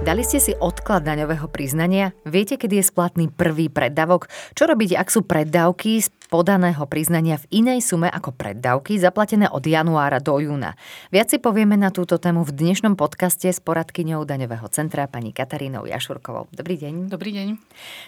Dali ste si odklad daňového priznania? Viete, kedy je splatný prvý preddavok? Čo robiť, ak sú preddavky podaného priznania v inej sume ako preddavky zaplatené od januára do júna. Viac si povieme na túto tému v dnešnom podcaste s poradkyňou daňového centra pani Katarínou Jašurkovou. Dobrý deň. Dobrý deň.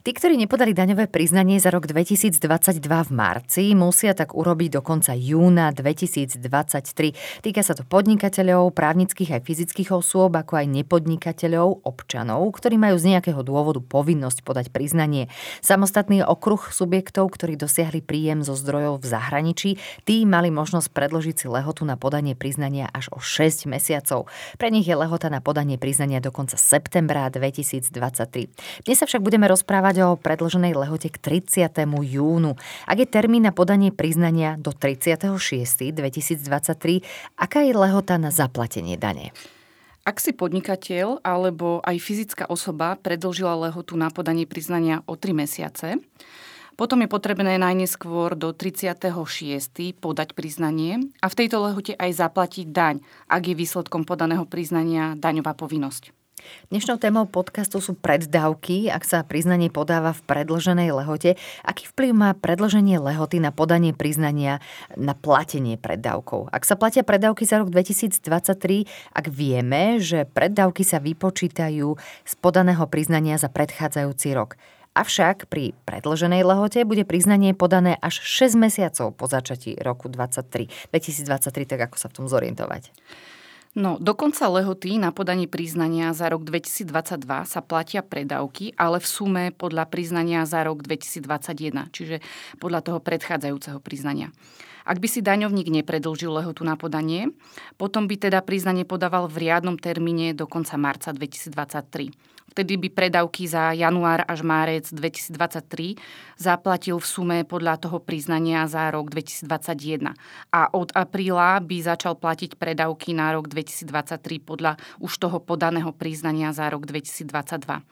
Tí, ktorí nepodali daňové priznanie za rok 2022 v marci, musia tak urobiť do konca júna 2023. Týka sa to podnikateľov, právnických aj fyzických osôb, ako aj nepodnikateľov, občanov, ktorí majú z nejakého dôvodu povinnosť podať priznanie. Samostatný okruh subjektov, ktorí dosiahli príjem zo zdrojov v zahraničí, tí mali možnosť predložiť si lehotu na podanie priznania až o 6 mesiacov. Pre nich je lehota na podanie priznania do konca septembra 2023. Dnes sa však budeme rozprávať o predloženej lehote k 30. júnu. Ak je termín na podanie priznania do 36. 2023, aká je lehota na zaplatenie dane? Ak si podnikateľ alebo aj fyzická osoba predlžila lehotu na podanie priznania o 3 mesiace, potom je potrebné najneskôr do 36. podať priznanie a v tejto lehote aj zaplatiť daň, ak je výsledkom podaného priznania daňová povinnosť. Dnešnou témou podcastu sú preddávky. Ak sa priznanie podáva v predloženej lehote, aký vplyv má predloženie lehoty na podanie priznania na platenie preddávkov? Ak sa platia preddávky za rok 2023, ak vieme, že preddávky sa vypočítajú z podaného priznania za predchádzajúci rok, Avšak pri predloženej lehote bude priznanie podané až 6 mesiacov po začatí roku 2023, 2023, tak ako sa v tom zorientovať. No, do konca lehoty na podanie priznania za rok 2022 sa platia predávky, ale v sume podľa priznania za rok 2021, čiže podľa toho predchádzajúceho priznania. Ak by si daňovník nepredlžil lehotu na podanie, potom by teda priznanie podával v riadnom termíne do konca marca 2023 vtedy by predavky za január až márec 2023 zaplatil v sume podľa toho priznania za rok 2021. A od apríla by začal platiť predavky na rok 2023 podľa už toho podaného priznania za rok 2022.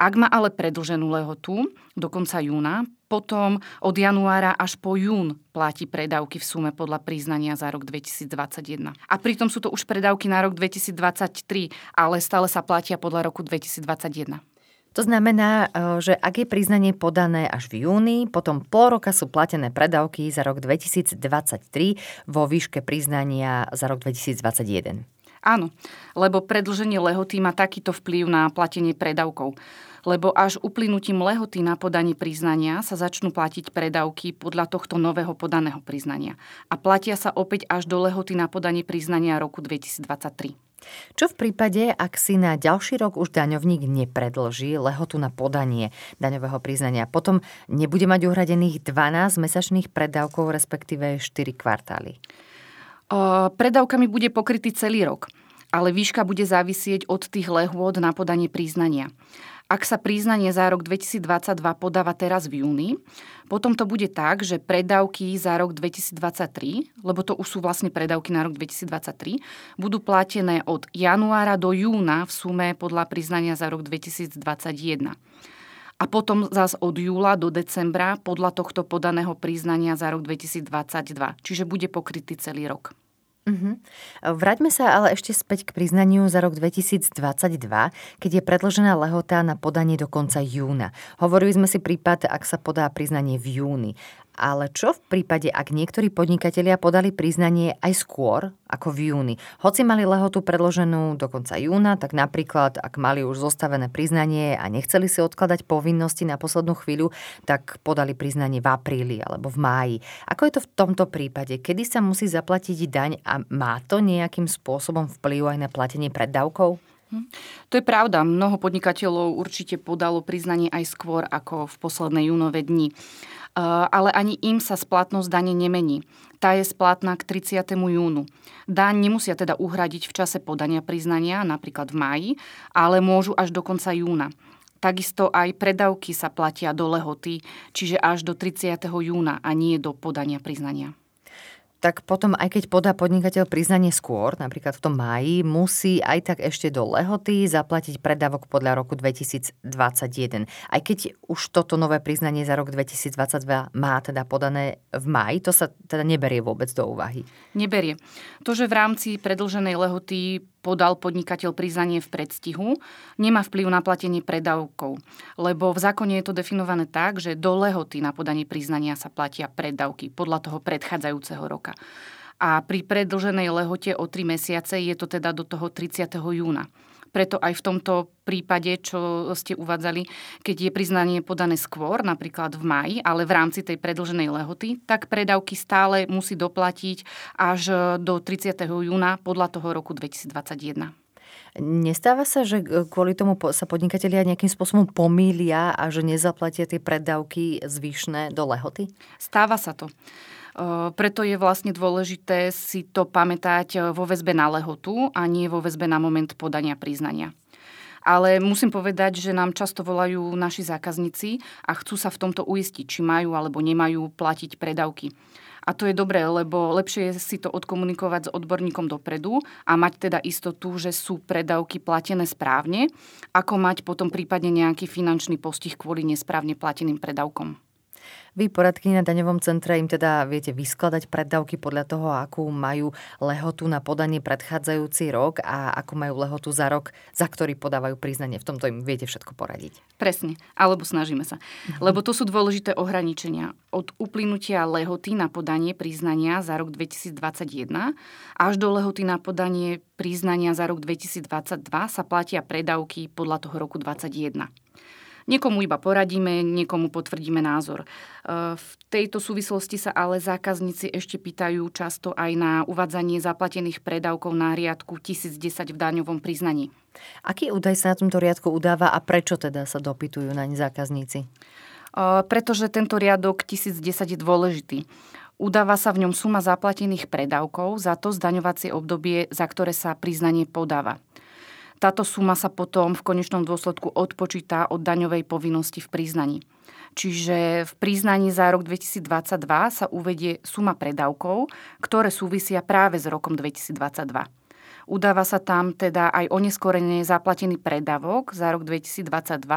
Ak má ale predlženú lehotu do konca júna, potom od januára až po jún platí predávky v sume podľa priznania za rok 2021. A pritom sú to už predávky na rok 2023, ale stále sa platia podľa roku 2021. To znamená, e, že ak je priznanie podané až v júni, potom pol roka sú platené predávky za rok 2023 vo výške priznania za rok 2021. Áno, lebo predlženie lehoty má takýto vplyv na platenie predavkov lebo až uplynutím lehoty na podanie priznania sa začnú platiť predávky podľa tohto nového podaného priznania. A platia sa opäť až do lehoty na podanie priznania roku 2023. Čo v prípade, ak si na ďalší rok už daňovník nepredlží lehotu na podanie daňového priznania? Potom nebude mať uhradených 12 mesačných predávkov, respektíve 4 kvartály. Predávkami bude pokrytý celý rok, ale výška bude závisieť od tých lehôd na podanie priznania. Ak sa priznanie za rok 2022 podáva teraz v júni, potom to bude tak, že predávky za rok 2023, lebo to už sú vlastne predávky na rok 2023, budú platené od januára do júna v sume podľa priznania za rok 2021 a potom zás od júla do decembra podľa tohto podaného priznania za rok 2022. Čiže bude pokrytý celý rok. Uh-huh. Vráťme sa ale ešte späť k priznaniu za rok 2022, keď je predložená lehota na podanie do konca júna. Hovorili sme si prípad, ak sa podá priznanie v júni. Ale čo v prípade, ak niektorí podnikatelia podali priznanie aj skôr ako v júni? Hoci mali lehotu predloženú do konca júna, tak napríklad, ak mali už zostavené priznanie a nechceli si odkladať povinnosti na poslednú chvíľu, tak podali priznanie v apríli alebo v máji. Ako je to v tomto prípade? Kedy sa musí zaplatiť daň a má to nejakým spôsobom vplyv aj na platenie preddavkov? Hm. To je pravda. Mnoho podnikateľov určite podalo priznanie aj skôr ako v poslednej júnové dni. Eh, ale ani im sa splatnosť dane nemení. Tá je splatná k 30. júnu. Daň nemusia teda uhradiť v čase podania priznania, napríklad v máji, ale môžu až do konca júna. Takisto aj predavky sa platia do lehoty, čiže až do 30. júna a nie do podania priznania. Tak potom aj keď podá podnikateľ priznanie skôr, napríklad v tom máji, musí aj tak ešte do lehoty zaplatiť predávok podľa roku 2021. Aj keď už toto nové priznanie za rok 2022 má teda podané v máji, to sa teda neberie vôbec do úvahy. Neberie. To, že v rámci predlženej lehoty podal podnikateľ priznanie v predstihu, nemá vplyv na platenie predávkov. Lebo v zákone je to definované tak, že do lehoty na podanie priznania sa platia predávky podľa toho predchádzajúceho roka. A pri predlženej lehote o 3 mesiace je to teda do toho 30. júna. Preto aj v tomto prípade, čo ste uvádzali, keď je priznanie podané skôr, napríklad v maji, ale v rámci tej predlženej lehoty, tak predávky stále musí doplatiť až do 30. júna podľa toho roku 2021. Nestáva sa, že kvôli tomu sa podnikatelia nejakým spôsobom pomýlia a že nezaplatia tie predávky zvyšné do lehoty? Stáva sa to. Preto je vlastne dôležité si to pamätať vo väzbe na lehotu a nie vo väzbe na moment podania priznania. Ale musím povedať, že nám často volajú naši zákazníci a chcú sa v tomto uistiť, či majú alebo nemajú platiť predávky. A to je dobré, lebo lepšie je si to odkomunikovať s odborníkom dopredu a mať teda istotu, že sú predávky platené správne, ako mať potom prípadne nejaký finančný postih kvôli nesprávne plateným predávkom. Vy, poradky na daňovom centre, im teda viete vyskladať preddavky podľa toho, akú majú lehotu na podanie predchádzajúci rok a akú majú lehotu za rok, za ktorý podávajú priznanie. V tomto im viete všetko poradiť. Presne, alebo snažíme sa. Mhm. Lebo to sú dôležité ohraničenia. Od uplynutia lehoty na podanie priznania za rok 2021 až do lehoty na podanie priznania za rok 2022 sa platia predávky podľa toho roku 2021. Niekomu iba poradíme, niekomu potvrdíme názor. E, v tejto súvislosti sa ale zákazníci ešte pýtajú často aj na uvádzanie zaplatených predávkov na riadku 1010 v daňovom priznaní. Aký údaj sa na tomto riadku udáva a prečo teda sa dopytujú na ne zákazníci? E, pretože tento riadok 1010 je dôležitý. Udáva sa v ňom suma zaplatených predávkov za to zdaňovacie obdobie, za ktoré sa priznanie podáva. Táto suma sa potom v konečnom dôsledku odpočítá od daňovej povinnosti v priznaní. Čiže v priznaní za rok 2022 sa uvedie suma predávkov, ktoré súvisia práve s rokom 2022. Udáva sa tam teda aj oneskorene zaplatený predávok za rok 2022,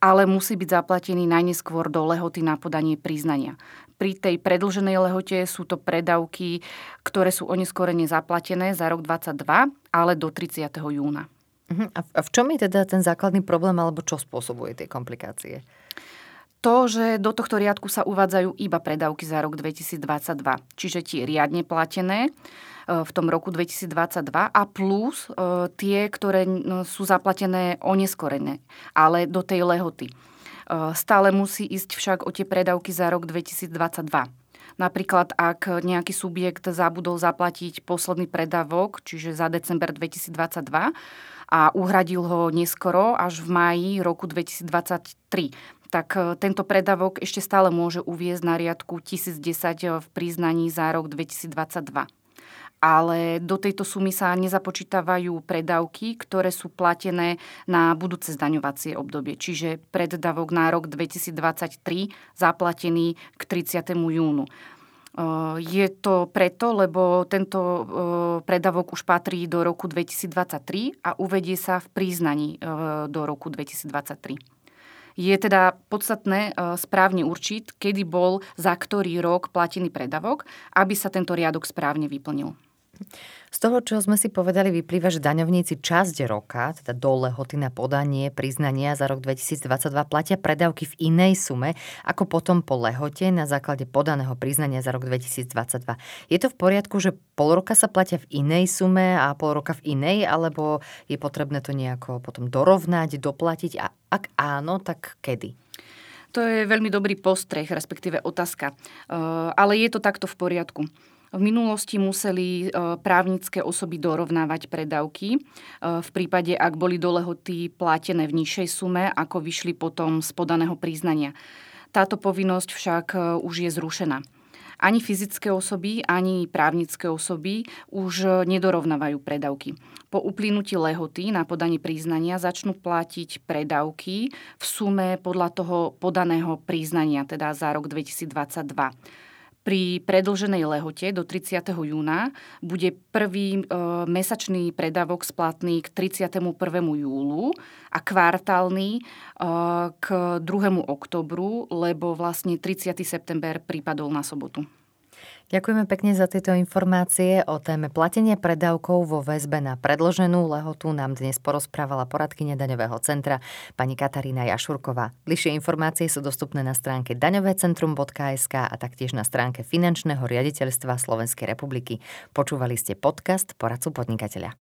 ale musí byť zaplatený najneskôr do lehoty na podanie priznania. Pri tej predlženej lehote sú to predávky, ktoré sú oneskorene zaplatené za rok 2022, ale do 30. júna. Uh-huh. A v čom je teda ten základný problém, alebo čo spôsobuje tie komplikácie? To, že do tohto riadku sa uvádzajú iba predávky za rok 2022, čiže tie riadne platené e, v tom roku 2022 a plus e, tie, ktoré sú zaplatené oneskorené, ale do tej lehoty. E, stále musí ísť však o tie predávky za rok 2022. Napríklad, ak nejaký subjekt zabudol zaplatiť posledný predávok, čiže za december 2022, a uhradil ho neskoro až v máji roku 2023 tak e, tento predavok ešte stále môže uviezť na riadku 1010 v priznaní za rok 2022 ale do tejto sumy sa nezapočítavajú predávky, ktoré sú platené na budúce zdaňovacie obdobie, čiže preddavok na rok 2023 zaplatený k 30. júnu. Je to preto, lebo tento predavok už patrí do roku 2023 a uvedie sa v príznaní do roku 2023. Je teda podstatné správne určiť, kedy bol za ktorý rok platený predavok, aby sa tento riadok správne vyplnil. Z toho, čo sme si povedali, vyplýva, že daňovníci časť roka, teda do lehoty na podanie priznania za rok 2022 platia predávky v inej sume, ako potom po lehote na základe podaného priznania za rok 2022. Je to v poriadku, že pol roka sa platia v inej sume a pol roka v inej, alebo je potrebné to nejako potom dorovnať, doplatiť a ak áno, tak kedy? To je veľmi dobrý postreh, respektíve otázka. Ale je to takto v poriadku. V minulosti museli e, právnické osoby dorovnávať predávky e, v prípade, ak boli do lehoty platené v nižšej sume, ako vyšli potom z podaného priznania. Táto povinnosť však e, už je zrušená. Ani fyzické osoby, ani právnické osoby už nedorovnávajú predávky. Po uplynutí lehoty na podanie priznania začnú platiť predávky v sume podľa toho podaného priznania, teda za rok 2022 pri predlženej lehote do 30. júna bude prvý e, mesačný predávok splatný k 31. júlu a kvartálny e, k 2. oktobru, lebo vlastne 30. september prípadol na sobotu. Ďakujeme pekne za tieto informácie o téme platenia predávkov vo väzbe na predloženú lehotu. Nám dnes porozprávala poradkynia daňového centra pani Katarína Jašurková. Bližšie informácie sú dostupné na stránke daňovécentrum.sk a taktiež na stránke finančného riaditeľstva Slovenskej republiky. Počúvali ste podcast Poradcu podnikateľa.